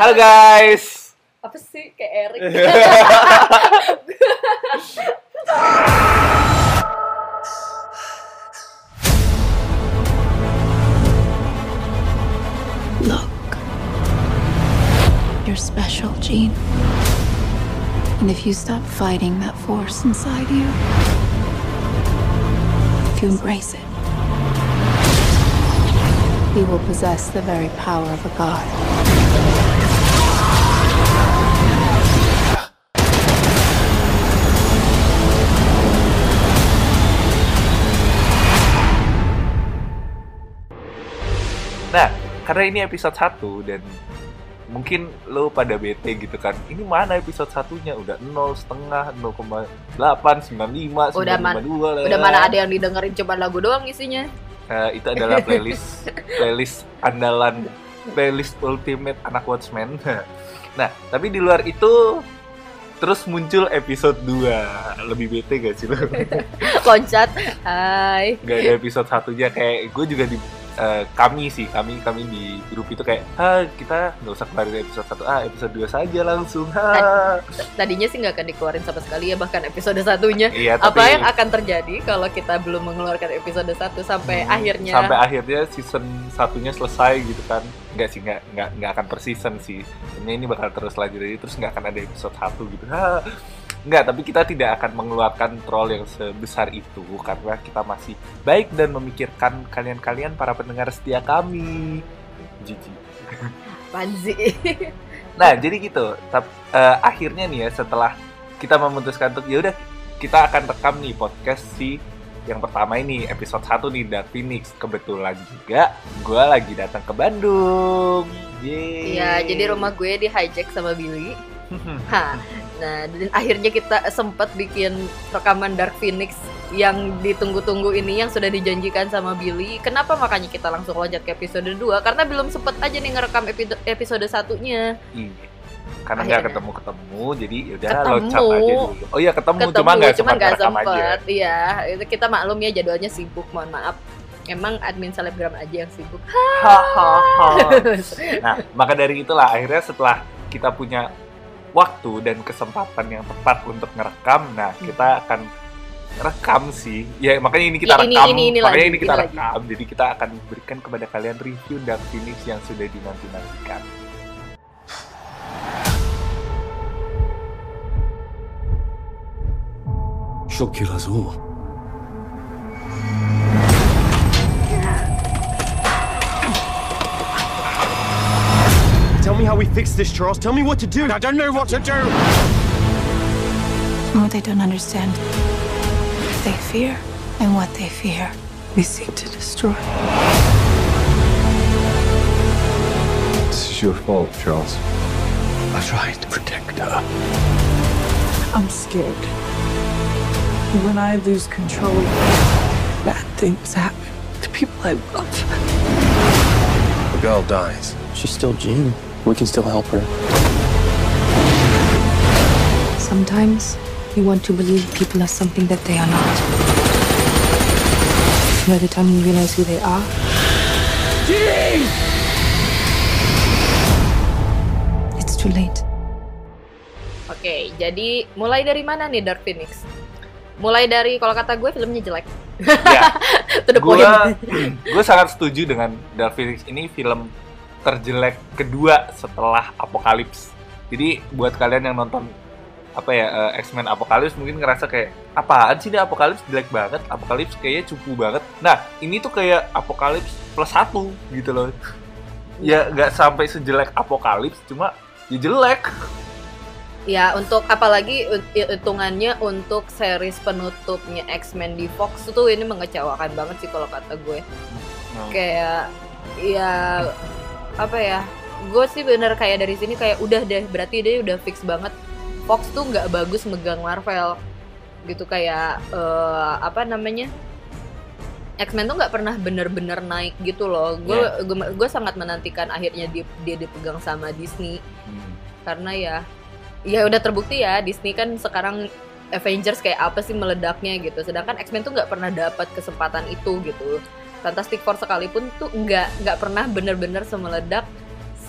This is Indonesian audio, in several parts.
Halo guys. Apa sih kayak Erik? Look. You're special, Jean. And if you stop fighting that force inside you, if you embrace it, you will possess the very power of a god. Nah, karena ini episode 1 dan mungkin lo pada bete gitu kan. Ini mana episode satunya? Udah 0 setengah, 0,8, 95, Udah man- 92 lah. Udah mana ada yang didengerin cuma lagu doang isinya. Eh, itu adalah playlist playlist andalan playlist ultimate anak Watchmen. Nah, tapi di luar itu terus muncul episode 2. Lebih bete gak sih lo? Loncat. Hai. Gak ada episode satunya kayak gue juga di eh, kami sih kami kami di grup itu kayak ah kita nggak usah keluarin episode 1 ah episode 2 saja langsung ha. Tadinya sih nggak akan dikeluarin sama sekali ya bahkan episode satunya. iya Apa tapi yang akan terjadi kalau kita belum mengeluarkan episode 1 sampai hmm, akhirnya sampai akhirnya season satunya selesai gitu kan nggak sih nggak nggak nggak akan per season sih Sebenarnya ini bakal terus lanjut jadi terus nggak akan ada episode 1 gitu ha. Nggak, tapi kita tidak akan mengeluarkan troll yang sebesar itu karena kita masih baik dan memikirkan kalian-kalian para pendengar setia kami. Jijik. Panzi. Nah, jadi gitu. Tap- eh, akhirnya nih ya setelah kita memutuskan untuk ya udah kita akan rekam nih podcast si yang pertama ini episode 1 nih Dark Phoenix. Kebetulan juga gue lagi datang ke Bandung. Iya, jadi rumah gue di hijack sama Billy. Hah. Nah, dan akhirnya kita sempat bikin rekaman Dark Phoenix yang ditunggu-tunggu ini yang sudah dijanjikan sama Billy. Kenapa makanya kita langsung loncat ke episode 2? Karena belum sempet aja nih ngerekam epi- episode satunya. Iya. Karena nggak ketemu-ketemu, jadi yaudah Ketemu. loncat aja dulu. Oh iya ketemu, Ketemu, cuma nggak cuma sempat nggak rekam aja. sempet. Iya, itu kita maklum ya jadwalnya sibuk, mohon maaf. Emang admin selebgram aja yang sibuk. Nah, maka dari itulah akhirnya setelah kita punya waktu dan kesempatan yang tepat untuk ngerekam, nah kita akan rekam sih. Ya makanya ini kita Ya, ini- rekam. ini- ini makanya lagi, ini kita ini lagi. rekam. Jadi kita akan berikan kepada kalian review Dark Phoenix yang sudah dinanti-nantikan. Us all. Tell me how we fix this, Charles. Tell me what to do. I don't know what to do. What they don't understand, they fear, and what they fear, we seek to destroy. This is your fault, Charles. I tried to protect her. I'm scared. When I lose control, bad things happen to people I love. The girl dies. She's still Jean. We can still help her. Sometimes you want to believe people as something that they are not. By the time you realize who they are, it's too late. Oke, jadi mulai dari mana nih Dark Phoenix? Mulai dari kalau kata gue filmnya jelek. Ya, gue gue sangat setuju dengan Dark Phoenix ini film terjelek kedua setelah Apocalypse. Jadi buat kalian yang nonton apa ya eh, X-Men Apocalypse mungkin ngerasa kayak apaan sih ini Apocalypse jelek banget, Apocalypse kayaknya cupu banget. Nah ini tuh kayak Apocalypse plus satu gitu loh. Ya nggak sampai sejelek Apocalypse, cuma ya jelek. Ya, untuk apalagi un- hitungannya untuk series penutupnya X-Men di Fox tuh ini mengecewakan banget sih kalau kata gue. Hmm. Kayak ya apa ya? Gue sih bener kayak dari sini kayak udah deh, berarti dia udah fix banget Fox tuh nggak bagus megang Marvel gitu kayak eh, apa namanya? X-Men tuh nggak pernah bener-bener naik gitu loh. Gue gue gue sangat menantikan akhirnya dia, dia dipegang sama Disney Hmm. karena ya ya udah terbukti ya Disney kan sekarang Avengers kayak apa sih meledaknya gitu sedangkan X-Men tuh nggak pernah dapat kesempatan itu gitu Fantastic Four sekalipun tuh nggak nggak pernah bener-bener semeledak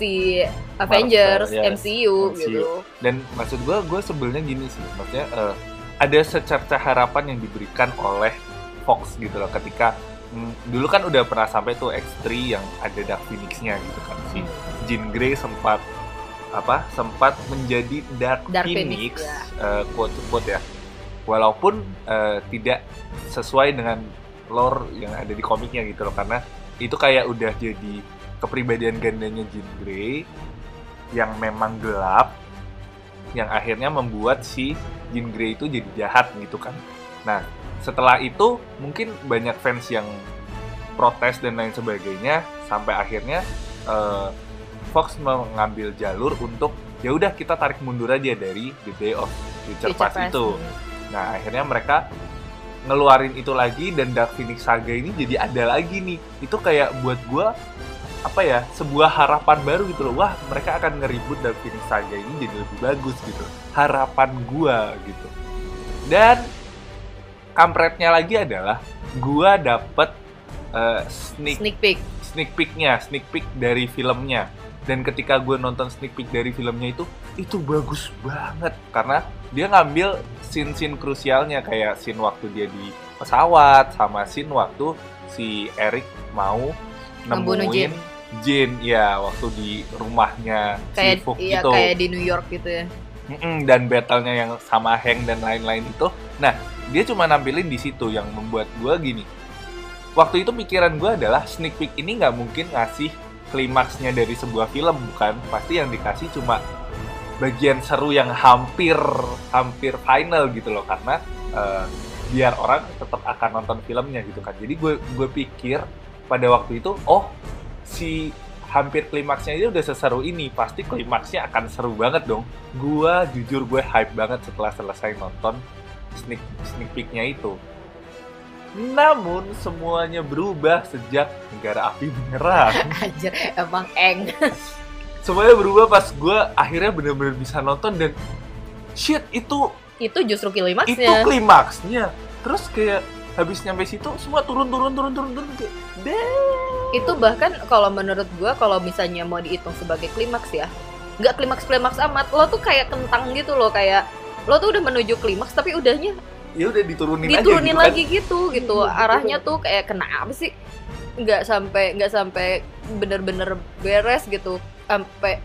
si Avengers, yes. MCU, MCU. gitu. dan maksud gue gue sebelnya gini sih maksudnya eh, ada secerca harapan yang diberikan oleh Fox gitu loh ketika mm, dulu kan udah pernah sampai tuh X3 yang ada Dark Phoenix-nya gitu kan si Jean Grey sempat apa sempat menjadi Dark, Dark Phoenix, Phoenix, ya. eh, quote quote ya walaupun eh, tidak sesuai dengan lore yang ada di komiknya gitu loh karena itu kayak udah jadi kepribadian gandanya Jean Grey yang memang gelap yang akhirnya membuat si Jean Grey itu jadi jahat gitu kan. Nah, setelah itu mungkin banyak fans yang protes dan lain sebagainya sampai akhirnya eh, Fox mengambil jalur untuk ya udah kita tarik mundur aja dari The Day of Future, Past. itu. Nah, akhirnya mereka ngeluarin itu lagi dan Dark Phoenix Saga ini jadi ada lagi nih. Itu kayak buat gua apa ya sebuah harapan baru gitu loh wah mereka akan ngeribut Dark Phoenix Saga ini jadi lebih bagus gitu harapan gua gitu dan kampretnya lagi adalah gua dapet eh, sneak Sneak peek. sneak peeknya sneak peek dari filmnya dan ketika gue nonton sneak peek dari filmnya itu itu bagus banget karena dia ngambil scene-scene krusialnya kayak scene waktu dia di pesawat sama scene waktu si Eric mau nemuin Jin. Jin ya waktu di rumahnya Kayak si Fook iya gitu kayak di New York gitu ya. Mm-mm, dan battle-nya yang sama Hank dan lain-lain itu. Nah, dia cuma nampilin di situ yang membuat gua gini. Waktu itu pikiran gua adalah sneak peek ini nggak mungkin ngasih klimaksnya dari sebuah film, bukan? Pasti yang dikasih cuma bagian seru yang hampir hampir final gitu loh karena eh, biar orang tetap akan nonton filmnya gitu kan. Jadi gue gue pikir pada waktu itu, oh si hampir klimaksnya ini udah seseru ini pasti klimaksnya akan seru banget dong gua jujur gue hype banget setelah selesai nonton sneak sneak peeknya itu namun semuanya berubah sejak negara api menyerang Anjir, emang eng. semuanya berubah pas gue akhirnya bener-bener bisa nonton dan shit itu itu justru itu klimaksnya. klimaksnya terus kayak habis nyampe situ semua turun turun turun turun turun kayak damn. itu bahkan kalau menurut gua kalau misalnya mau dihitung sebagai klimaks ya nggak klimaks klimaks amat lo tuh kayak kentang gitu loh kayak lo tuh udah menuju klimaks tapi udahnya ya udah diturunin, diturunin aja gitu kan. lagi gitu gitu. Iya, arahnya tuh kayak kenapa sih? Nggak sampai nggak sampai bener-bener beres gitu. Sampai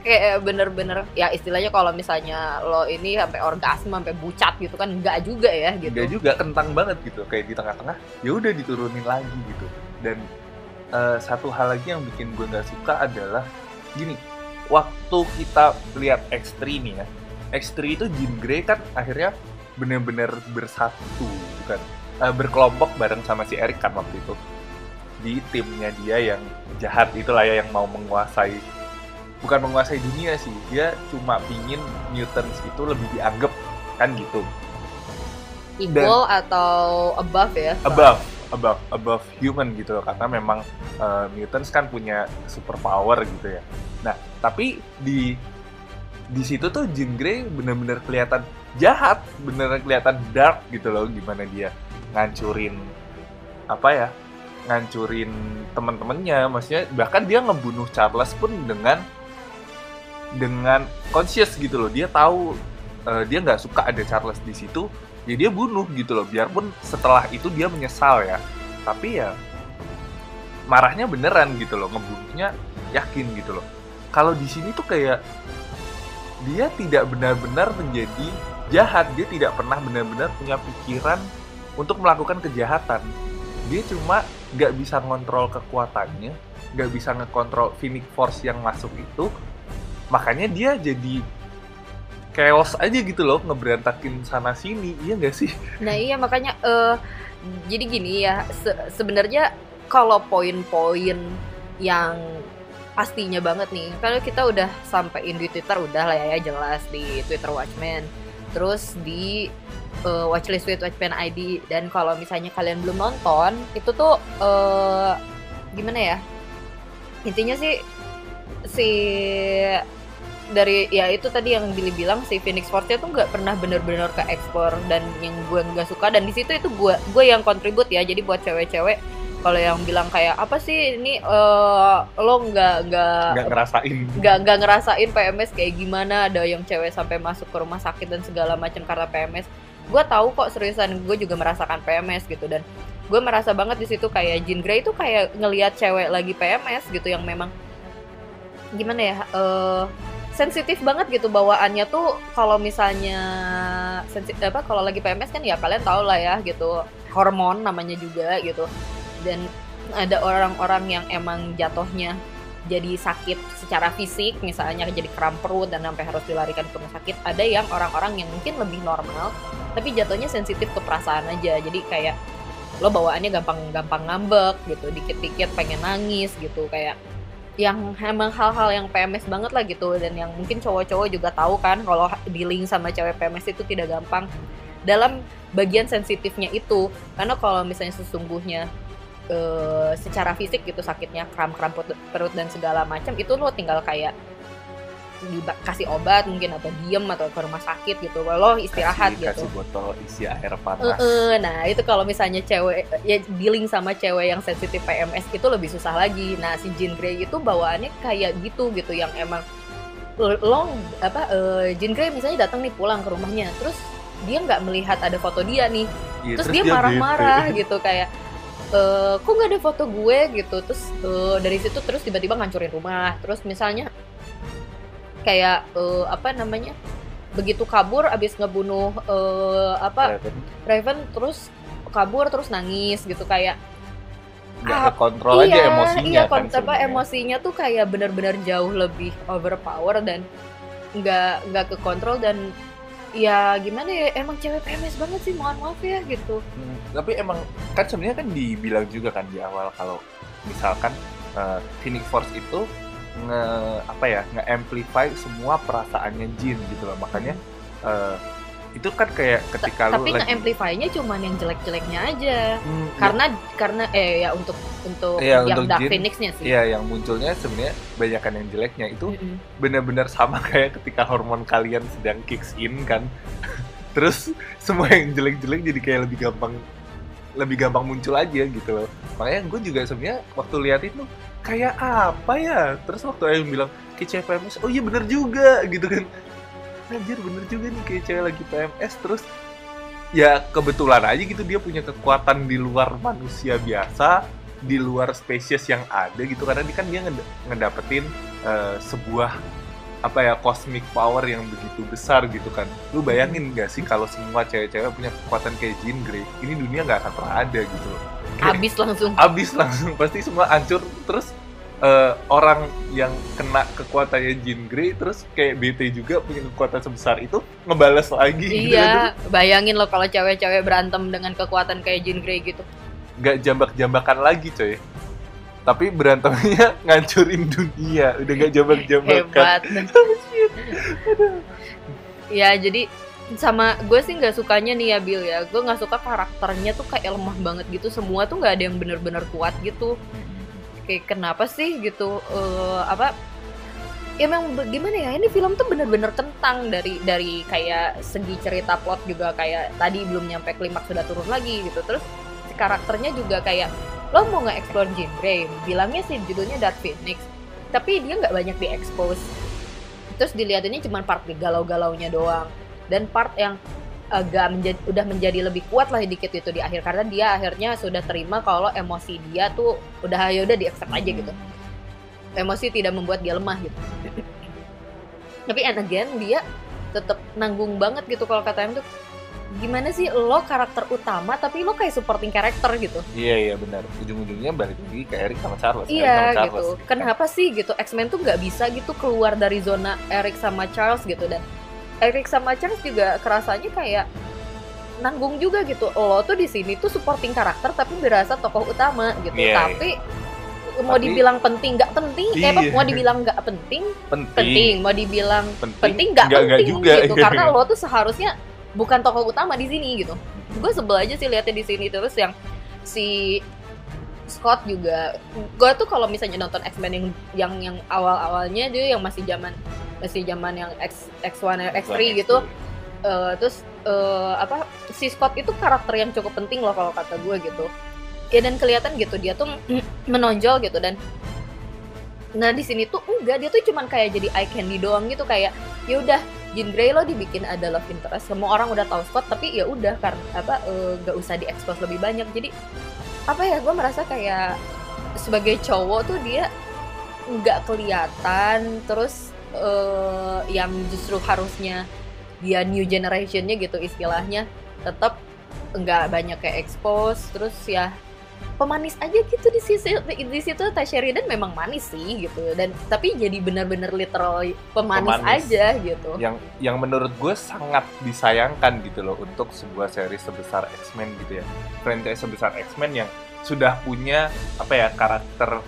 kayak bener-bener ya istilahnya kalau misalnya lo ini sampai orgasme sampai bucat gitu kan nggak juga ya gitu. Enggak juga kentang banget gitu. Kayak di tengah-tengah ya udah diturunin lagi gitu. Dan eh, satu hal lagi yang bikin gue nggak suka adalah gini waktu kita lihat X3 nih ya. X3 itu Jean Grey kan akhirnya bener-bener bersatu bukan? Eh, berkelompok bareng sama si Eric kan waktu itu. Di timnya dia yang jahat itulah ya yang mau menguasai bukan menguasai dunia sih. Dia cuma pingin mutants itu lebih dianggap kan gitu. Equal atau above ya? Above above above human gitu loh. Karena memang uh, mutants kan punya super power gitu ya. Nah tapi di di situ tuh Jean Grey bener-bener kelihatan jahat bener kelihatan dark gitu loh gimana dia ngancurin apa ya ngancurin teman-temannya maksudnya bahkan dia ngebunuh Charles pun dengan dengan conscious gitu loh. Dia tahu uh, dia nggak suka ada Charles di situ ya dia bunuh gitu loh. Biarpun setelah itu dia menyesal ya. Tapi ya marahnya beneran gitu loh ngebunuhnya yakin gitu loh. Kalau di sini tuh kayak dia tidak benar-benar menjadi jahat. Dia tidak pernah benar-benar punya pikiran untuk melakukan kejahatan. Dia cuma nggak bisa ngontrol kekuatannya nggak bisa ngekontrol Phoenix Force yang masuk itu. Makanya dia jadi chaos aja gitu loh ngeberantakin sana sini. Iya nggak sih? Nah iya makanya eh jadi gini ya se- sebenarnya kalau poin-poin yang pastinya banget nih. Kalau kita udah sampaiin di Twitter udah lah ya jelas di Twitter Watchmen. Terus di eh, watchlist with Watchmen ID dan kalau misalnya kalian belum nonton itu tuh eh gimana ya? Intinya sih si dari ya itu tadi yang Billy bilang si Phoenix Force tuh nggak pernah bener-bener ke explore dan yang gue nggak suka. Dan di situ itu gue gue yang kontribut ya. Jadi buat cewek-cewek kalau yang bilang kayak apa sih ini eh, lo nggak nggak nggak ngerasain. nggak nggak ngerasain PMS kayak gimana? Ada yang cewek sampai masuk ke rumah sakit dan segala macam karena PMS gue tahu kok seriusan gue juga merasakan PMS gitu. Dan gue merasa banget di situ kayak Jean Grey itu kayak ngelihat cewek lagi PMS gitu yang memang gimana ya eh, sensitif banget gitu bawaannya tuh. Kalau misalnya sensi- apa kalau lagi PMS kan ya kalian tau lah ya gitu. Hormon namanya juga gitu dan ada orang-orang yang emang jatuhnya jadi sakit secara fisik misalnya jadi kram perut dan sampai harus dilarikan ke rumah sakit. Ada yang orang-orang yang mungkin lebih normal tapi jatuhnya sensitif ke perasaan aja. Jadi kayak lo bawaannya gampang-gampang ngambek gitu dikit-dikit pengen nangis gitu. Kayak yang emang hal-hal yang PMS banget lah gitu. Dan yang mungkin cowok-cowok juga tahu kan kalau dealing sama cewek PMS itu tidak gampang. Dalam bagian sensitifnya itu karena kalau misalnya sesungguhnya eh, secara fisik gitu sakitnya kram-kram perut, perut dan segala macam itu lo tinggal kayak dikasih obat mungkin atau diem atau ke rumah sakit gitu lo istirahat kasih, gitu. kasih botol isi air panas. Heeh, nah itu kalau misalnya cewek ya dealing sama cewek yang sensitif PMS itu lebih susah lagi. Nah si Jean Grey itu bawaannya kayak gitu gitu yang emang long apa eh, Jean Grey misalnya datang nih pulang ke rumahnya, terus dia nggak melihat ada foto dia nih, Iya, terus, dia marah-marah gitu kayak eh kok nggak ada foto gue gitu, terus eh, dari situ terus tiba-tiba ngancurin rumah, terus misalnya kayak eh, apa namanya begitu kabur abis ngebunuh eh, apa Raven. Raven terus kabur terus nangis gitu kayak nggak Ah, kekontrol aja emosinya iya kan apa emosinya tuh kayak benar-benar jauh lebih overpower dan nggak nggak ke kontrol dan ya gimana ya emang cewek PMS banget sih mohon maaf ya gitu. Hmm, tapi emang kan sebenarnya kan dibilang juga kan di awal kalau misalkan eh, Phoenix Force itu nge apa ya nge amplify semua perasaannya Jin gitu loh. Makanya eh, itu kan kayak ketika lu tapi lagi nge-amplify-nya cuman yang jelek-jeleknya aja Hmm, karena karena eh ya untuk untuk Iya, yang untuk Dark Jin, Phoenix-nya sih Iya, yang munculnya sebenarnya banyakan yang jeleknya itu Mm-mm. benar-benar sama kayak ketika hormon kalian sedang kicks in kan. Terus semua yang jelek-jelek jadi kayak lebih gampang lebih gampang muncul aja gitu loh. Makanya gue juga sebenarnya waktu lihat itu kayak apa ya? Terus waktu yang bilang PMS, oh iya bener juga gitu kan. Anjir bener juga nih kayak cewek lagi PMS terus. Ya kebetulan aja gitu dia punya kekuatan di luar manusia biasa di luar spesies yang ada gitu. Karena dia kan dia nged- ngedapetin eh, sebuah apa ya cosmic power yang begitu besar gitu kan. Lu bayangin gak sih kalau semua cewek-cewek punya kekuatan kayak Jean Grey ini dunia nggak akan pernah ada gitu. Loh abis langsung. Abis langsung pasti semua hancur. Terus eh, orang yang kena kekuatannya Jean Grey terus kayak BT juga punya kekuatan sebesar itu ngebales lagi. Gitu kan. iya bayangin lo kalau cewek-cewek berantem dengan kekuatan kayak Jean Grey gitu. Nggak jambak-jambakan lagi coy. Tapi berantemnya ngancurin dunia udah nggak jambak-jambakan hebat. Ya jadi sama gue sih nggak sukanya nih ya Bill ya. Gue nggak suka karakternya tuh kayak lemah banget gitu. Semua tuh nggak ada yang bener-bener kuat gitu kayak kenapa sih? gitu eh, apa ya emang be- gimana ya ini film tuh bener-bener kentang dari dari kayak segi cerita plot juga kayak tadi belum nyampe klimaks sudah turun lagi gitu. Terus si karakternya juga kayak lo mau nggak explore Jean Grey bilangnya sih judulnya Dark Phoenix tapi dia nggak banyak diekspos terus dilihatinnya cuma part galau-galaunya doang. Dan part yang agak menjadi udah menjadi lebih kuat lah dikit itu di akhir. Karena dia akhirnya sudah terima kalau emosi dia tuh udah ya udah di accept aja gitu. Emosi tidak membuat dia lemah gitu. Tapi and again dia tetap nanggung banget gitu kalau kata em tuh. Gimana sih lo karakter utama tapi lo kayak supporting karakter gitu? Iya iya benar. Ujung-ujungnya balik lagi ke Eric sama Charles Eric Iya sama Charles, gitu. kan. Kenapa sih gitu? X-Men tuh nggak bisa gitu keluar dari zona Eric sama Charles gitu. Dan Eric sama Charles juga kerasanya kayak nanggung juga gitu. Lo tuh di sini tuh supporting karakter tapi berasa tokoh utama gitu. Iya, tapi mau Tapi- dibilang penting nggak penting, eh apa Iya. mau dibilang nggak penting, penting penting. Mau dibilang penting penting nggak nggak- nggak penting juga gitu karena lo tuh seharusnya bukan tokoh utama di sini gitu gue sebel aja sih liatnya di sini terus yang si Scott juga gue tuh kalau misalnya nonton X-Men yang yang yang awal awalnya dia yang masih zaman masih zaman yang X X1 X3 gitu. Eh, terus eh, apa si Scott itu karakter yang cukup penting loh kalau kata gue gitu. Ya dan kelihatan gitu dia tuh menonjol gitu dan nah di sini tuh enggak dia tuh cuman kayak jadi eye candy doang gitu kayak ya udah Jean Grey lo dibikin ada love interest semua orang udah tahu Scott tapi ya udah karena apa eh, nggak usah diekspos lebih banyak. Jadi apa ya gue merasa kayak sebagai cowok tuh dia nggak kelihatan terus eh, yang justru harusnya dia new generationnya gitu istilahnya tetap nggak banyak kayak expose terus ya pemanis aja gitu di sisi di situ Tasha Sheridan memang manis sih gitu. Dan tapi jadi benar-benar literal pemanis, Pemanis. aja gitu. Yang yang menurut gue sangat disayangkan gitu loh untuk sebuah series sebesar X-Men gitu ya. Franchise sebesar X-Men yang sudah punya apa ya karakter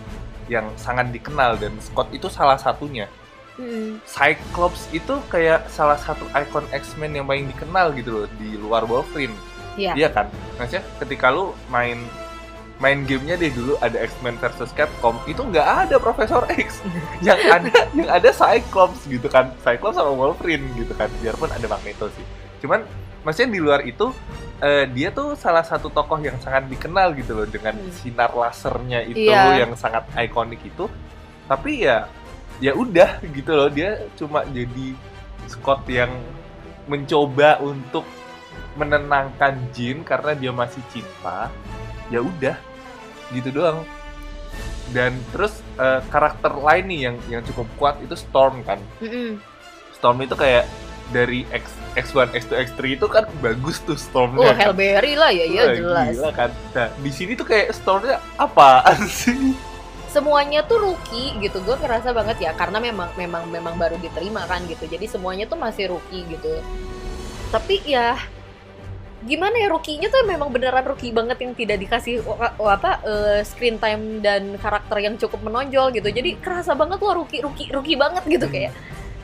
yang sangat dikenal dan Scott itu salah satunya Mm. Cyclops itu kayak salah satu ikon X-Men yang paling dikenal gitu loh di luar Wolverine Iya. Iya kan maksudnya ketika lu main main gamenya deh dulu ada X-Men versus Capcom itu nggak ada Profesor X yang ada yang ada Cyclops gitu kan Cyclops sama Wolverine gitu kan biarpun ada Magneto sih cuman maksudnya di luar itu eh, dia tuh salah satu tokoh yang sangat dikenal gitu loh dengan Hmm. sinar lasernya itu Iya. yang sangat ikonik itu tapi ya ya udah gitu loh dia cuma jadi Scott yang mencoba untuk menenangkan Jean karena dia masih cinta ya udah gitu doang dan terus eh, karakter lain nih yang yang cukup kuat itu Storm kan Mm-mm. Storm itu kayak dari X X1 X2 X3 itu kan bagus tuh Oh, Stormnya kan. Halle Berry lah ya, ya Wah, jelas. gila kan nah di sini tuh kayak Stormnya apaan sih Semuanya tuh rookie gitu. Gue ngerasa banget ya karena memang memang memang baru diterima kan gitu. Jadi semuanya tuh masih rookie gitu. Tapi ya gimana ya rookie-nya tuh memang beneran rookie banget yang tidak dikasih apa eh, screen time dan karakter yang cukup menonjol gitu. Jadi kerasa banget loh rookie rookie rookie banget gitu kayak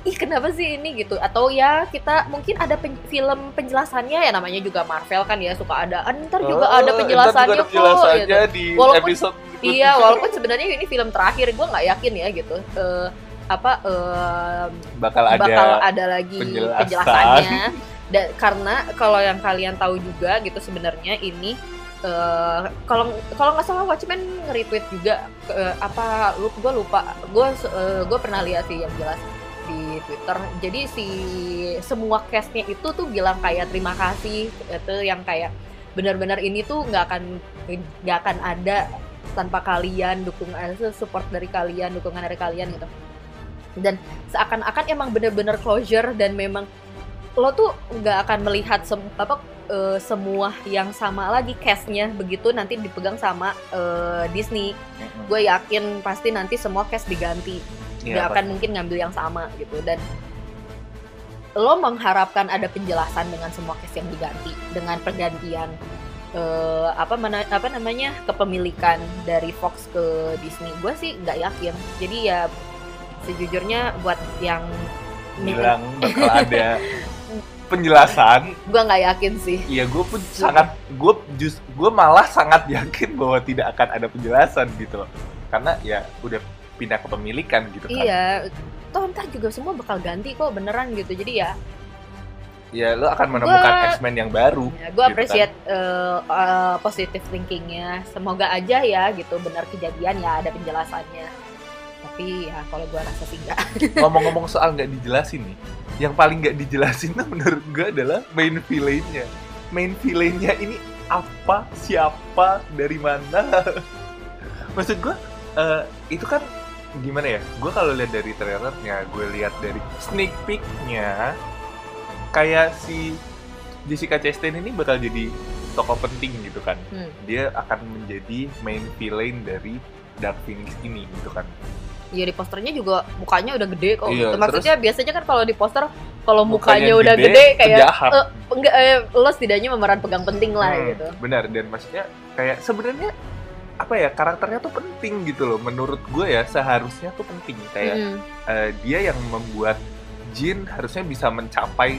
ih kenapa sih ini gitu atau ya kita mungkin ada pen- film penjelasannya ya namanya juga Marvel kan ya suka ada "Ah, ntar juga Oh, ada penjelasannya juga ada kok penjelasannya gitu. di Walaupun- episode Iya, walaupun sebenarnya ini film terakhir, gue nggak yakin ya gitu. Eh, apa eh, bakal ada bakal ada lagi penjelasan. penjelasannya. Dan karena kalau yang kalian tahu juga gitu sebenarnya ini eh, kalau kalau nggak salah Watchmen nge-retweet juga eh, apa lu gue lupa gue gue pernah lihat sih yang jelas di Twitter jadi si semua castnya itu tuh bilang kayak terima kasih itu yang kayak benar-benar ini tuh nggak akan nggak akan ada tanpa kalian dukungan support dari kalian dukungan dari kalian gitu. Dan seakan-akan emang bener-bener closure dan memang lo tuh nggak akan melihat sem- apa eh, semua yang sama lagi castnya. Begitu nanti dipegang sama eh, Disney. Mm-mm. gue yakin pasti nanti semua cast diganti. Iya, nggak akan pasti. mungkin ngambil yang sama gitu. Dan lo mengharapkan ada penjelasan dengan semua case yang diganti dengan pergantian eh, apa mana apa namanya kepemilikan dari Fox ke Disney. Gue sih nggak yakin. Jadi ya sejujurnya buat yang bilang bakal ada penjelasan. Gue nggak yakin sih. Iya, gue pun sangat, gue jus, gue malah sangat yakin bahwa tidak akan ada penjelasan gitu loh. Karena ya udah pindah kepemilikan gitu kan. iya. Toh ntar juga semua bakal ganti kok beneran gitu. Jadi ya Ya lo akan menemukan Gua- X-Men yang baru. Ya, gue Gitu kan. appreciate uh, uh, positive thinkingnya. Semoga aja ya gitu benar kejadian ya ada penjelasannya. Tapi ya kalau gue rasa sih enggak. Ngomong-ngomong soal nggak dijelasin nih, yang paling nggak dijelasin tuh menurut gue adalah main villainnya. Main villainnya ini apa, siapa, dari mana? Maksud gue, eh, itu kan gimana ya? Gue kalau lihat dari trailernya, gue lihat dari sneak peeknya, kayak si Jessica Chastain ini bakal jadi tokoh penting gitu kan. Hmm. Dia akan menjadi main villain dari Dark Phoenix ini gitu kan. Ya di posternya juga mukanya udah gede kok. Iya, gitu. Maksudnya biasanya kan kalau di poster kalau mukanya, Mukanya udah gede, gede, kayak eh, enggak eh, lo setidaknya memeran pegang penting lah Hmm, gitu. Benar dan maksudnya kayak sebenarnya apa ya karakternya tuh penting gitu loh menurut gue ya seharusnya tuh penting kayak Mm. eh, dia yang membuat Jin harusnya bisa mencapai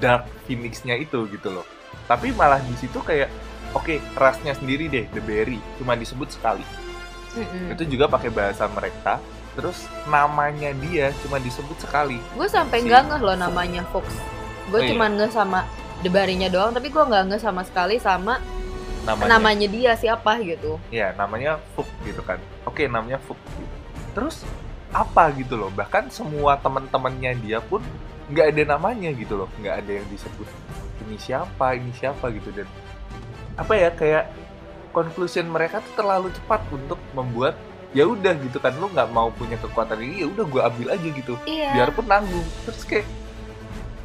Dark Phoenix-nya itu gitu loh tapi malah di situ kayak oke rasnya sendiri deh The Berry cuma disebut sekali Mm-mm. itu juga pakai bahasa mereka terus namanya dia cuma disebut sekali Gue sampai Si- nggak ngeh loh namanya Fox. Gue Oh, iya. cuma ngeh sama debarinya doang, tapi gue nggak ngeh sama sekali sama namanya. namanya dia siapa gitu Ya, namanya Fuk gitu kan. Oke, namanya Fuk. gitu. Terus apa gitu loh? Bahkan semua teman-temannya dia pun nggak ada namanya gitu loh, nggak ada yang disebut ini siapa, ini siapa gitu. Dan apa ya kayak conclusion mereka tuh terlalu cepat untuk membuat ya udah gitu kan. Lu nggak mau punya kekuatan ini ya udah gue ambil aja gitu. Iya. Biarpun nanggung. Terus kayak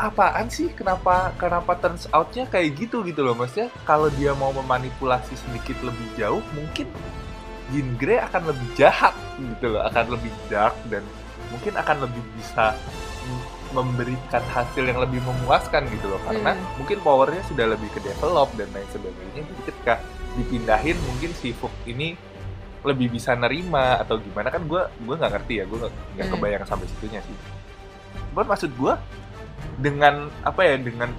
apaan sih? Kenapa kenapa turns outnya kayak gitu gitu loh. Maksudnya kalau dia mau memanipulasi sedikit lebih jauh mungkin Jean Grey akan lebih jahat gitu loh. Akan lebih dark dan mungkin akan lebih bisa memberikan hasil yang lebih memuaskan gitu loh. Karena Hmm. mungkin powernya sudah lebih ke develop dan lain sebagainya. Jadi ketika dipindahin mungkin si Fuk ini lebih bisa nerima atau gimana. Kan gue gue nggak ngerti ya. Gue nggak Hmm. kebayang sampai situnya sih. Cuman maksud gue dengan apa ya dengan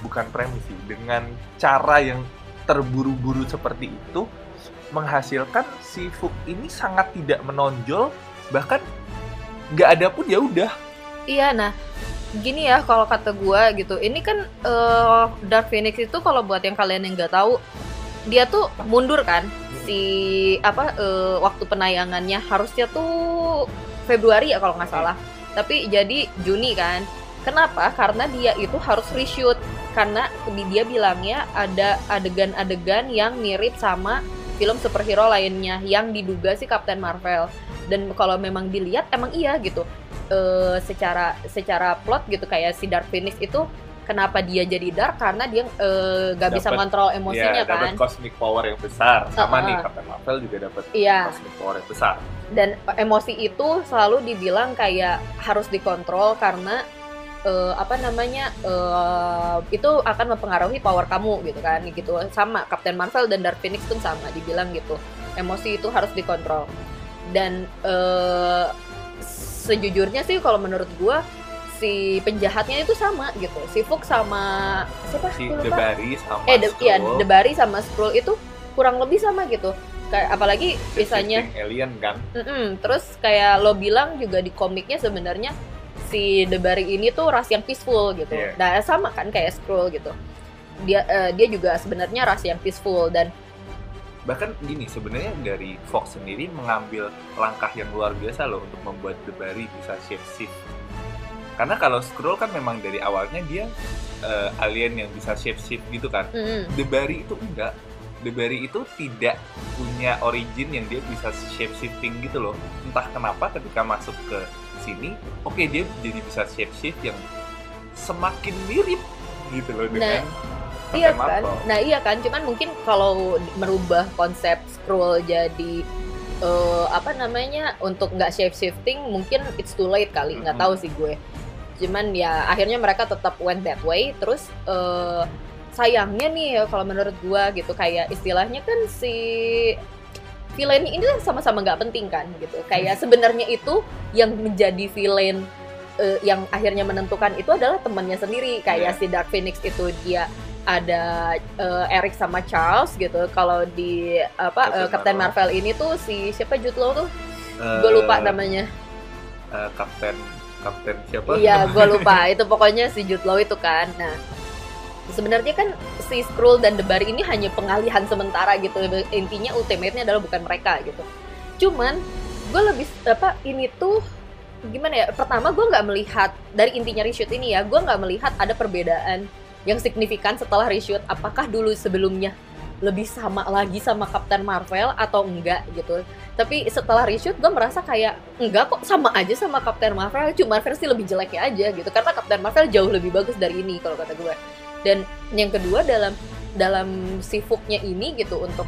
bukan premis sih dengan cara yang terburu-buru seperti itu menghasilkan si Fuk ini sangat tidak menonjol. Bahkan nggak ada pun ya udah Iya, nah gini ya kalau kata gua gitu. Ini kan eh, Dark Phoenix itu kalau buat yang kalian yang nggak tahu, dia tuh mundur kan si apa eh, waktu penayangannya harusnya tuh Februari ya kalau nggak salah. Tapi jadi Juni kan. Kenapa? Karena dia itu harus reshoot karena dia bilangnya ada adegan-adegan yang mirip sama film superhero lainnya yang diduga sih Captain Marvel. Dan kalau memang dilihat emang iya gitu eh, secara secara plot gitu kayak si Dark Phoenix itu kenapa dia jadi dark? Karena dia eh, nggak bisa Dapet- ngontrol emosinya ya dapat kan. cosmic power yang besar. Sama Uh-uh. nih Captain Marvel juga dapat Iya. cosmic power yang besar. Dan emosi itu selalu dibilang kayak harus dikontrol karena eh, apa namanya eh, itu akan mempengaruhi power kamu gitu kan gitu. Sama Captain Marvel dan Dark Phoenix pun sama dibilang gitu. Emosi itu harus dikontrol. Dan eh, sejujurnya sih kalau menurut gua si penjahatnya itu sama gitu si Fook sama siapa si. Barry sama eh The, iya, Skrull, The Barry sama Skrull itu kurang lebih sama gitu kayak apalagi misalnya alien kan Mm-mm, terus kayak lo bilang juga di komiknya sebenarnya si The Barry ini tuh ras yang peaceful gitu. Iya. Nah, sama kan kayak Skrull gitu. Dia eh, dia juga sebenarnya ras yang peaceful dan bahkan gini sebenarnya dari Fox sendiri mengambil langkah yang luar biasa loh untuk membuat The Barry bisa shape shift karena kalau Skrull kan memang dari awalnya dia eh, alien yang bisa shape shift gitu kan. Mm, The Barry itu enggak. The Barry itu tidak punya origin yang dia bisa shape shifting gitu loh. Entah kenapa ketika masuk ke sini oke dia jadi bisa shape shift yang semakin mirip gitu loh dengan Captain iya kan. Nah, iya kan. Cuman mungkin kalau merubah konsep Skrull jadi eh, apa namanya untuk nggak shape shifting mungkin it's too late kali nggak Mhm. tahu sih gue cuman ya akhirnya mereka tetap went that way terus eh, sayangnya nih ya kalau menurut gue gitu kayak istilahnya kan si villain ini kan sama-sama nggak penting kan gitu kayak sebenarnya itu yang menjadi villain eh, yang akhirnya menentukan itu adalah temannya sendiri kayak Iya. si Dark Phoenix itu dia ada eh, Eric sama Charles gitu. Kalau di apa Captain eh, Captain Marvel. Marvel ini tuh si siapa Jude Law tuh? Eh, Gue lupa namanya. eh, Kapten Kapten siapa? Iya, gue lupa. Itu pokoknya si Jude Law itu kan. Nah, sebenarnya kan si Skrull dan The ini hanya pengalihan sementara gitu. Intinya ultimate-nya adalah bukan mereka gitu. Cuman gue lebih apa ini tuh gimana ya? Pertama gue nggak melihat dari intinya reshoot ini ya, gue nggak melihat ada perbedaan yang signifikan setelah reshoot. Apakah dulu sebelumnya lebih sama lagi sama Captain Marvel atau enggak gitu. Tapi setelah reshoot gue merasa kayak enggak kok sama aja sama Captain Marvel, cuma versi lebih jeleknya aja gitu. Karena Captain Marvel jauh lebih bagus dari ini kalau kata gue. Dan yang kedua dalam dalam si Fook-nya ini gitu untuk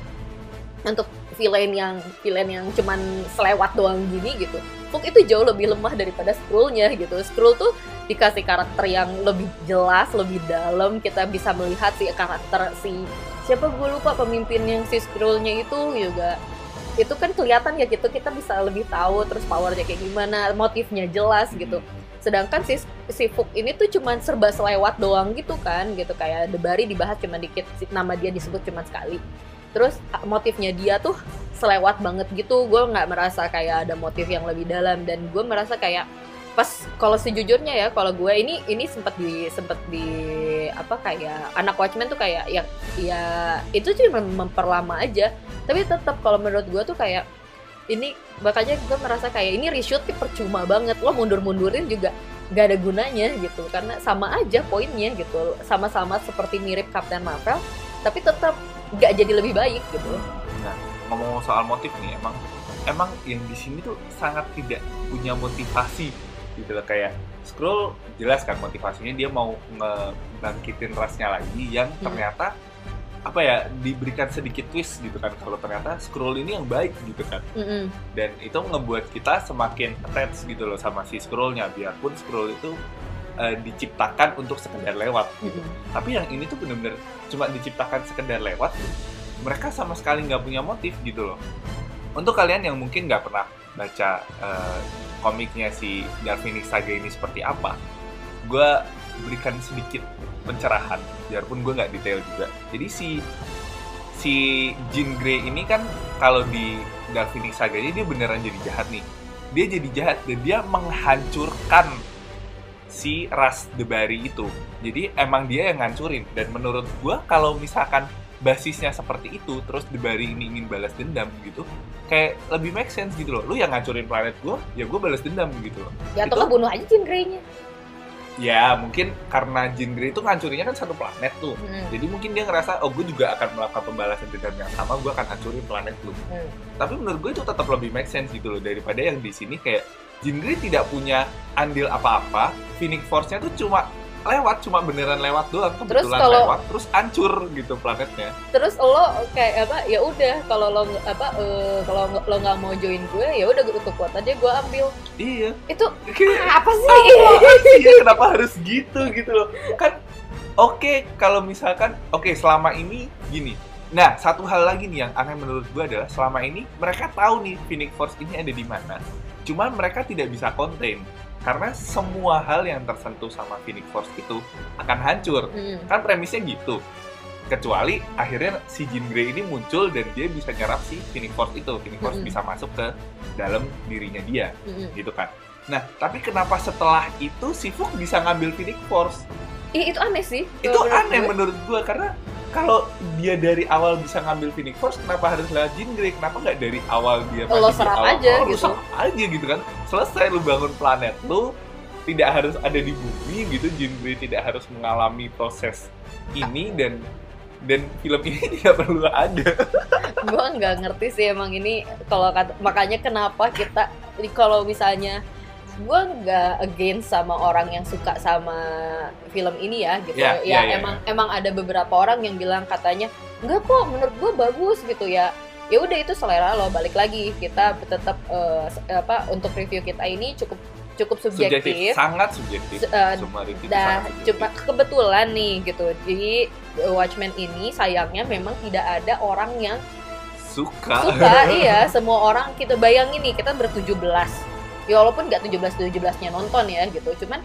untuk villain yang villain yang cuman selewat doang gini gitu. Fook itu jauh lebih lemah daripada Skrull-nya gitu. Skrull tuh dikasih karakter yang lebih jelas, lebih dalam. Kita bisa melihat si karakter si siapa gue lupa pemimpin yang si Skrull-nya itu juga itu kan kelihatan ya gitu kita bisa lebih tahu terus powernya kayak gimana motifnya jelas gitu sedangkan si si Fook ini tuh cuman serba selewat doang gitu kan gitu kayak The Barry dibahas cuma dikit nama dia disebut cuma sekali terus motifnya dia tuh selewat banget gitu. Gue nggak merasa kayak ada motif yang lebih dalam. Dan gue merasa kayak pas kalau sejujurnya ya kalau gue ini ini sempat di sempat di apa kayak anak Watchmen tuh kayak ya ya itu cuma memperlama aja. Tapi tetap kalau menurut gue tuh kayak ini makanya gue merasa kayak ini reshoot percuma banget. Lo mundur-mundurin juga gak ada gunanya gitu. Karena sama aja poinnya gitu. Sama-sama seperti mirip Captain Marvel tapi tetap gak jadi lebih baik gitu. Nah, ngomong soal motif nih, emang emang yang di sini tuh sangat tidak punya motivasi gitu loh. Kayak Scroll jelas kan motivasinya dia mau ngebangkitin rasnya lagi yang Hmm. ternyata apa ya diberikan sedikit twist gitu kan. Kalau ternyata Scroll ini yang baik gitu kan. Mm-mm. dan itu ngebuat kita semakin attach gitu loh sama si Scrollnya. Biarpun Scroll itu eh, diciptakan untuk sekedar lewat. Gitu. Tapi yang ini tuh bener-bener cuma diciptakan sekedar lewat mereka sama sekali nggak punya motif gitu loh. Untuk kalian yang mungkin nggak pernah baca eh, komiknya si Dark Phoenix Saga ini seperti apa gue berikan sedikit pencerahan biarpun gue nggak detail juga. Jadi si si Jean Grey ini kan kalau di Dark Phoenix Saga ini dia beneran jadi jahat nih. Dia jadi jahat dan dia menghancurkan si ras Debari itu. Jadi emang dia yang ngancurin. Dan menurut gua kalau misalkan basisnya seperti itu terus Debari ini ingin balas dendam gitu kayak lebih make sense gitu loh. Lu yang ngancurin planet gua ya gua balas dendam gitu loh. Ya atau Itu- bunuh aja Jean Grey-nya. Ya mungkin karena Jean Grey itu ngancurinnya kan satu planet tuh. Mm. jadi mungkin dia ngerasa oh gue juga akan melakukan pembalasan dendam yang sama gue akan hancurin planet lu. Hmm. tapi menurut gue itu tetap lebih make sense gitu loh daripada yang di sini kayak Jean Grey tidak punya andil apa-apa Phoenix Force-nya tuh cuma lewat cuma beneran lewat doang kebetulan kalau- lewat terus hancur gitu planetnya. Terus lo kayak apa ya udah kalau lo apa eh, kalau lo nggak mau join gue ya udah gue tutup aja gue ambil. Iya. Itu kayak apa sih? Iya kenapa harus gitu? gitu loh. Kan oke kalau misalkan oke selama ini gini. Nah satu hal lagi nih yang aneh menurut gue adalah selama ini mereka tahu nih Phoenix Force ini ada di mana cuman mereka tidak bisa contain karena semua hal yang tersentuh sama Phoenix Force itu akan hancur Hmm. kan premisnya gitu kecuali akhirnya si Jean Grey ini muncul dan dia bisa nyerap si Phoenix Force itu Phoenix Force Mm-mm. bisa masuk ke dalam dirinya dia Mm-mm. gitu kan. Nah, tapi kenapa setelah itu si Fook bisa ngambil Phoenix Force? Ih, itu aneh sih Itu aneh gue. menurut gua karena kalau dia dari awal bisa ngambil Phoenix Force, kenapa harus lewat Jean Grey? Kenapa nggak dari awal dia Lo serap awal? aja lu gitu. aja gitu kan. Selesai lu bangun planet lu tidak harus ada di bumi gitu. Jean Grey tidak harus mengalami proses ini dan dan film ini tidak perlu ada. gue nggak ngerti sih emang ini kalau makanya kenapa kita kalau misalnya gue nggak against sama orang yang suka sama film ini ya gitu Ya, ya, ya, ya, emang emang ada beberapa orang yang bilang katanya enggak kok menurut gue bagus gitu ya ya udah itu selera lo balik lagi kita tetap eh, se- apa untuk review kita ini cukup cukup subjektif, sangat subjektif. Eh, Semua review itu Dah, sangat subjektif. cuma kebetulan nih gitu. Di uh, Watchmen ini sayangnya memang tidak ada orang yang suka. suka. iya, semua orang kita bayangin nih kita bertujuh belas. Ya walaupun nggak 17 17-nya nonton ya gitu. Cuman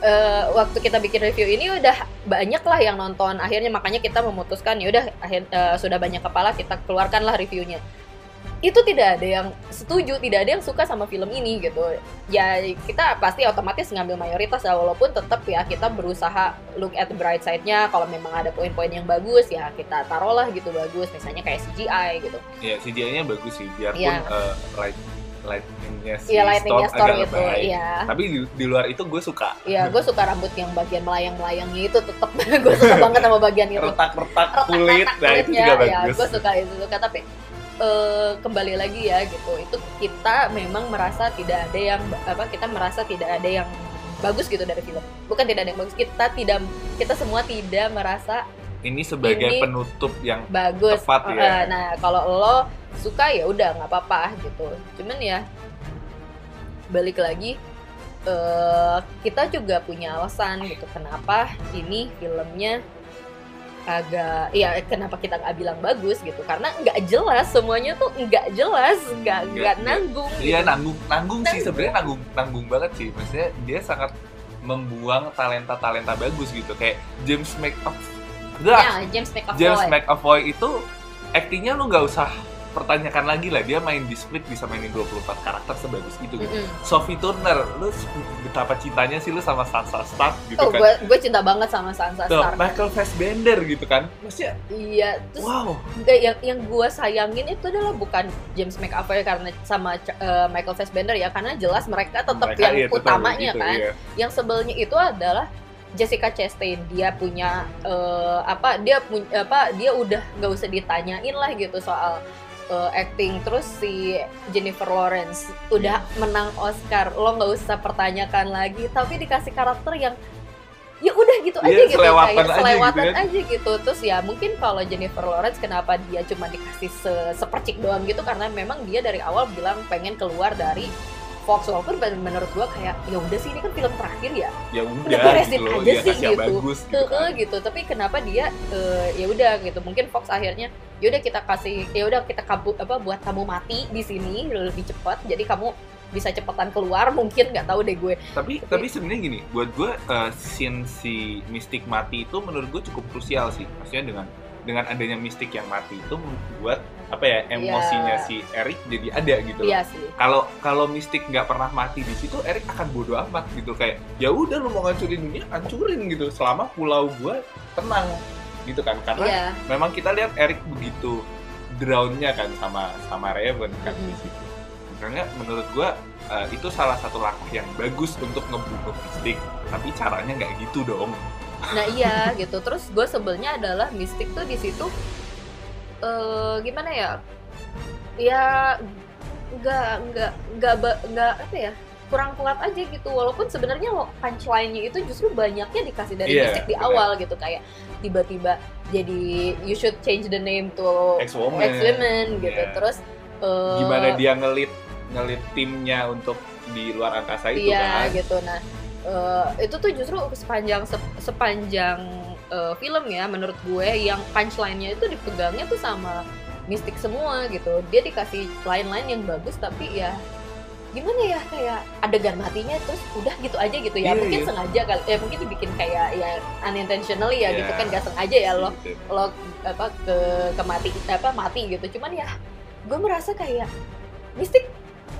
eh, waktu kita bikin review ini udah banyak lah yang nonton. Akhirnya makanya kita memutuskan ya udah eh, sudah banyak kepala kita keluarkanlah reviewnya. Itu tidak ada yang setuju, tidak ada yang suka sama film ini gitu. Ya kita pasti otomatis ngambil mayoritas ya walaupun tetap ya kita berusaha look at the bright side-nya. Kalau memang ada poin-poin yang bagus ya kita taruhlah gitu bagus. Misalnya kayak CGI gitu. Ya, CGI-nya bagus sih, biarpun Iya. eh, light lighting-nya si Iya lighting-nya Storm Storm agak itu, lebay. iya. Tapi di, di luar itu gue suka. Iya, gue suka rambut yang bagian melayang-melayangnya itu tetap gue suka banget sama bagian itu. Retak-retak kulit, nah itu juga ya, bagus. gue suka itu suka tapi eh, kembali lagi ya gitu. Itu kita memang merasa tidak ada yang apa kita merasa tidak ada yang bagus gitu dari film. Bukan tidak ada yang bagus, kita tidak kita semua tidak merasa Ini sebagai Ini penutup yang bagus. Tepat, Eh, ya. Nah, kalau lo suka ya udah nggak apa-apa gitu. Cuman ya balik lagi eh kita juga punya alasan gitu kenapa ini filmnya agak ya kenapa kita nggak bilang bagus gitu karena nggak jelas semuanya tuh nggak jelas nggak Nggak- nggak nggak. nanggung Iya gitu. nanggung, nanggung sih sebenarnya nanggung, nanggung banget sih. Maksudnya dia sangat membuang talenta-talenta bagus gitu kayak James McAvoy. Ya James McAvoy James McAvoy itu aktingnya lu nggak usah pertanyakan lagi lah dia main di split bisa mainin 24 karakter sebagus itu gitu. Mm-mm. Sophie Turner, lu betapa cintanya sih lu sama Sansa Stark gitu Oh, kan. gue gue cinta banget sama Sansa Tuh, Stark. Michael Fassbender gitu kan. Maksudnya, Iya, terus wow. Yang yang gue sayangin itu adalah bukan James McAvoy karena sama eh, Michael Fassbender ya karena jelas mereka tetap Mereka yang iya, tetap utamanya begitu, kan iya. yang sebelnya itu adalah Jessica Chastain dia punya eh, apa dia punya apa dia udah nggak usah ditanyain lah gitu soal eh, acting. Terus si Jennifer Lawrence udah menang Oscar. Lo nggak usah pertanyakan lagi. Tapi dikasih karakter yang ya udah gitu Iya, aja gitu selewatan kayak aja selewatan gitu kan. aja gitu. Terus ya mungkin kalau Jennifer Lawrence kenapa dia cuma dikasih se- sepercik doang gitu? Karena memang dia dari awal bilang pengen keluar dari Fox ben- menurut gua kayak ya udah sih ini kan film terakhir ya Ya udah beresin gitu loh, aja ya sih gitu. bagus gitu kan. gitu tapi kenapa dia eh, ya udah gitu mungkin Fox akhirnya ya udah kita kasih ya udah kita kabu apa buat kamu mati di sini lebih cepat jadi kamu bisa cepetan keluar mungkin nggak tahu deh gue Tapi tapi sebenarnya gini, buat gue uh, scene si Mystic mati itu menurut gue cukup krusial sih. Maksudnya dengan dengan adanya Mystic yang mati itu membuat apa ya emosinya Iya. si Eric jadi ada gitu loh. sih Kalau kalau Mystic nggak pernah mati di situ, Eric akan bodoh amat gitu kayak ya udah lu mau ngancurin dunia, hancurin gitu selama pulau gue tenang gitu kan karena iya memang kita lihat Eric begitu drownnya kan sama sama Raven kan di Mhm. situ. Makanya menurut gua eh, itu salah satu langkah yang bagus untuk ngebunuh Mystic, tapi caranya nggak gitu dong. Nah iya gitu. Terus gue sebelnya adalah Mystic tuh di situ eh gimana ya? Ya nggak nggak nggak nggak apa ya? kurang kuat aja gitu walaupun sebenarnya lo punchline-nya itu justru banyaknya dikasih dari Iya, Mystic di benar. awal gitu kayak tiba-tiba jadi you should change the name to Ex-woman. ex-women gitu Iya. terus eh, Gimana dia ngelit ngelit timnya untuk di luar angkasa itu iya kan? gitu nah eh, itu tuh justru sepanjang sep- sepanjang eh, film ya menurut gue yang punchline-nya itu dipegangnya tuh sama mistik semua gitu dia dikasih line-line yang bagus tapi ya gimana ya kayak adegan matinya terus udah gitu aja gitu ya Iya, mungkin iya. sengaja kali ya mungkin dibikin kayak ya unintentionally ya Iya. gitu kan gak sengaja ya lo Gitu. lo apa ke ke mati apa mati gitu cuman ya gue merasa kayak Mystic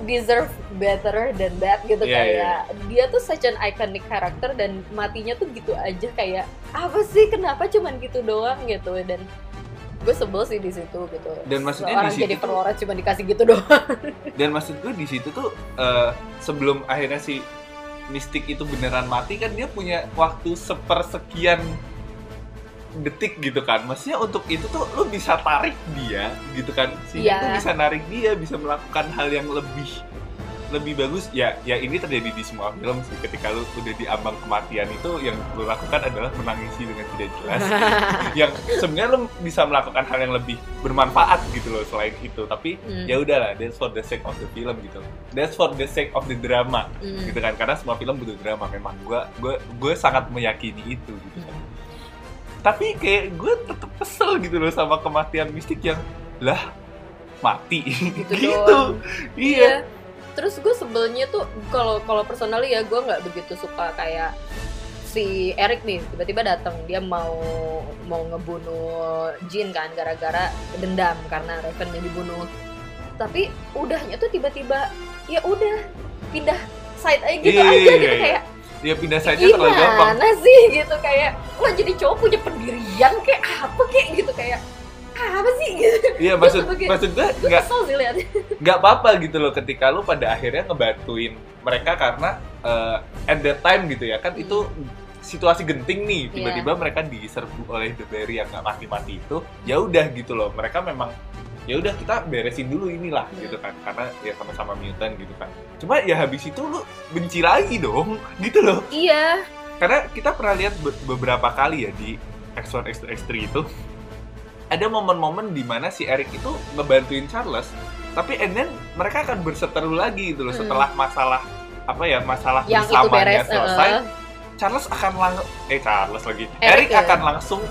deserve better than that gitu Iya, kayak dia tuh such an iconic karakter dan matinya tuh gitu aja kayak apa sih? Kenapa cuman gitu doang? gitu. Dan gue sebel sih di situ gitu. Dan maksudnya Seorang di situ tuh- Lawrence cuma dikasih gitu doang. Dan maksud gue di situ tuh eh, sebelum akhirnya si Mystic itu beneran mati kan dia punya waktu sepersekian detik gitu kan. Maksudnya untuk itu tuh lu bisa tarik dia gitu kan. Sehingga lu bisa narik dia, bisa melakukan hal yang lebih lebih bagus ya ya ini terjadi di semua film sih ketika lu udah di ambang kematian itu yang lu lakukan adalah menangisi dengan tidak jelas yang sebenarnya lu bisa melakukan hal yang lebih bermanfaat gitu loh selain itu tapi Hmm. ya udahlah that's for the sake of the film gitu that's for the sake of the drama Hmm. gitu kan karena semua film butuh drama memang gue gue gue sangat meyakini itu gitu kan Hmm. Tapi kayak gue tetep kesel gitu loh sama kematian mistik yang lah mati. Gitu gitu, doang. iya. Terus gue sebelnya tuh kalau kalau personally ya gue nggak begitu suka kayak si Eric nih tiba-tiba datang dia mau mau ngebunuh Jin kan gara-gara dendam karena Ravennya dibunuh. Tapi udahnya tuh tiba-tiba ya udah pindah side aja gitu Iya, aja iya, gitu iya. kayak dia pindah saja terlalu gampang. gimana sih gitu kayak lo jadi cowok punya pendirian kayak apa kayak gitu kayak apa sih? Gitu. Iya maksud sebagai- maksud gue gue nggak nggak apa-apa gitu loh ketika lu pada akhirnya ngebantuin mereka karena eh, at that time gitu ya kan Hmm. itu situasi genting nih Iya. tiba-tiba mereka diserbu oleh The Berry yang nggak mati-mati itu ya udah gitu loh mereka memang ya udah kita beresin dulu inilah Hmm. gitu kan karena ya sama-sama mutant gitu kan cuma ya habis itu lu benci lagi dong gitu loh iya karena kita pernah lihat be- beberapa kali ya di X1 X2 X3 itu ada momen-momen di mana si Eric itu ngebantuin Charles tapi and then mereka akan berseteru lagi gitu loh Hmm. setelah masalah apa ya masalah yang itu bersamanya beres selesai eh, Charles akan lang eh Charles lagi. Eric Eric, ya? akan langsung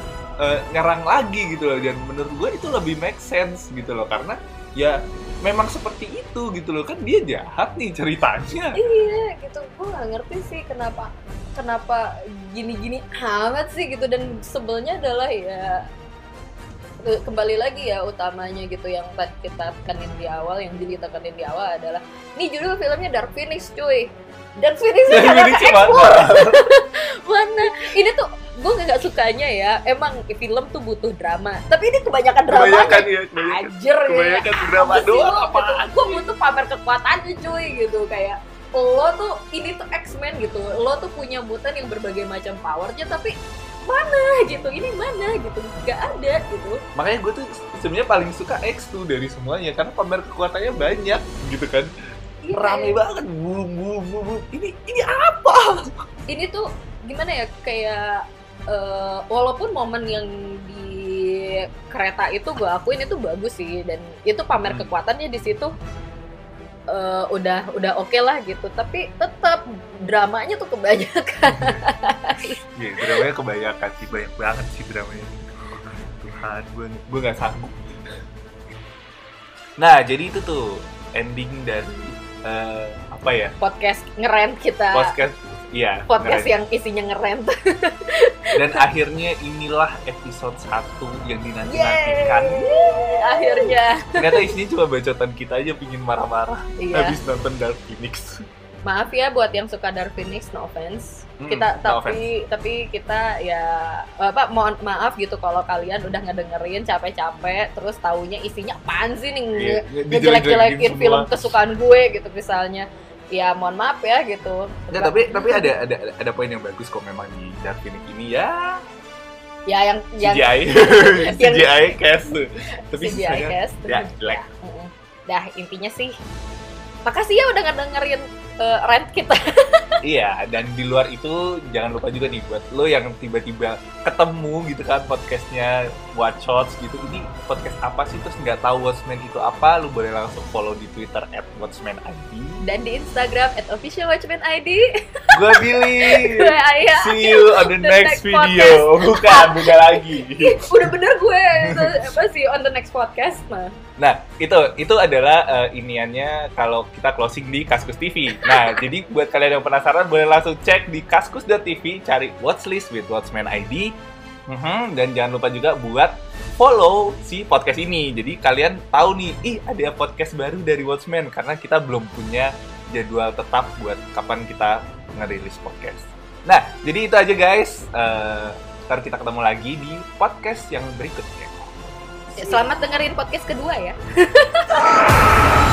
eh, nyerang lagi gitu loh. Dan menurut gue itu lebih make sense gitu loh. Karena ya memang seperti itu gitu loh. Kan dia jahat nih ceritanya. Iya gitu. Gue nggak ngerti sih kenapa kenapa gini-gini amat sih gitu. Dan sebelnya adalah ya kembali lagi ya utamanya gitu yang tadi kita tekanin di awal yang Billy tekanin di awal adalah ini judul filmnya Dark Phoenix cuy. Dark Phoenix jangan Phoenix mana? ini tuh gue nggak sukanya ya emang film tuh butuh drama tapi ini kebanyakan drama Kebanyakan ya, kebanyakan. anjir Kebanyakan drama doang apaan gue butuh pamer kekuatannya cuy gitu kayak lo tuh ini tuh X-Men gitu lo tuh punya mutan yang berbagai macam powernya tapi mana gitu ini mana gitu nggak ada gitu Makanya gue tuh sebenarnya paling suka X tuh dari semuanya karena pamer kekuatannya banyak gitu kan. Iya, Rame banget. Bum bum bum. bum. Ini ini apa? ini tuh gimana ya kayak eh, walaupun momen yang di kereta itu gue akuin itu bagus sih dan itu pamer Hmm. kekuatannya di situ eh, udah udah oke lah gitu tapi tetap dramanya tuh kebanyakan Iya, dramanya kebanyakan sih, banyak banget sih dramanya. Tuhan, gue gue nggak sanggup. Nah, jadi itu tuh ending dari eh, apa ya? podcast ngerent kita Podcast, iya. podcast keren. yang isinya ngerent Dan akhirnya inilah episode 1 yang dinanti-nantikan. Akhirnya Ternyata isinya cuma bacotan kita aja pingin marah-marah iya habis nonton Dark Phoenix. maaf ya buat yang suka Dark Phoenix no offense Hmm, kita no tapi tapi kita ya apa mohon maaf gitu kalau kalian udah ngedengerin capek-capek terus taunya isinya apaan sih nih Iya, nge- dijelek-jelekin ngejelek-jelekin film kesukaan gue gitu misalnya ya mohon maaf ya gitu. Nggak, tapi tapi ada ada ada poin yang bagus kok memang di Dark Phoenix ini ya. Ya yang yang CGI yang- CGI cast tapi CGI sisanya cast ya jelek. mm-mm. dah intinya sih makasih ya udah ngedengerin eh, rant kita Iya, dan di luar itu jangan lupa juga nih buat lo yang tiba-tiba ketemu gitu kan podcastnya Watch Shots gitu. Ini podcast apa sih terus nggak tahu Watchmen itu apa? Lo boleh langsung follow di Twitter @watchmenid. dan di Instagram at official watchman ID Gue Billy. gue Ayah See you on the The next next video. Bukan, bukan lagi. udah bener gue apa sih on the next podcast mah Nah, itu itu adalah eh, iniannya kalau kita closing di Kaskus TV. Nah, jadi buat kalian yang penasaran boleh langsung cek di kaskus.tv cari watchlist with Watchmen ID. Mhm, dan jangan lupa juga buat follow si podcast ini. Jadi kalian tahu nih, ih ada podcast baru dari Watchmen karena kita belum punya jadwal tetap buat kapan kita ngerilis podcast. Nah, jadi itu aja guys. Eh, ntar kita ketemu lagi di podcast yang berikutnya. Selamat dengerin podcast kedua ya.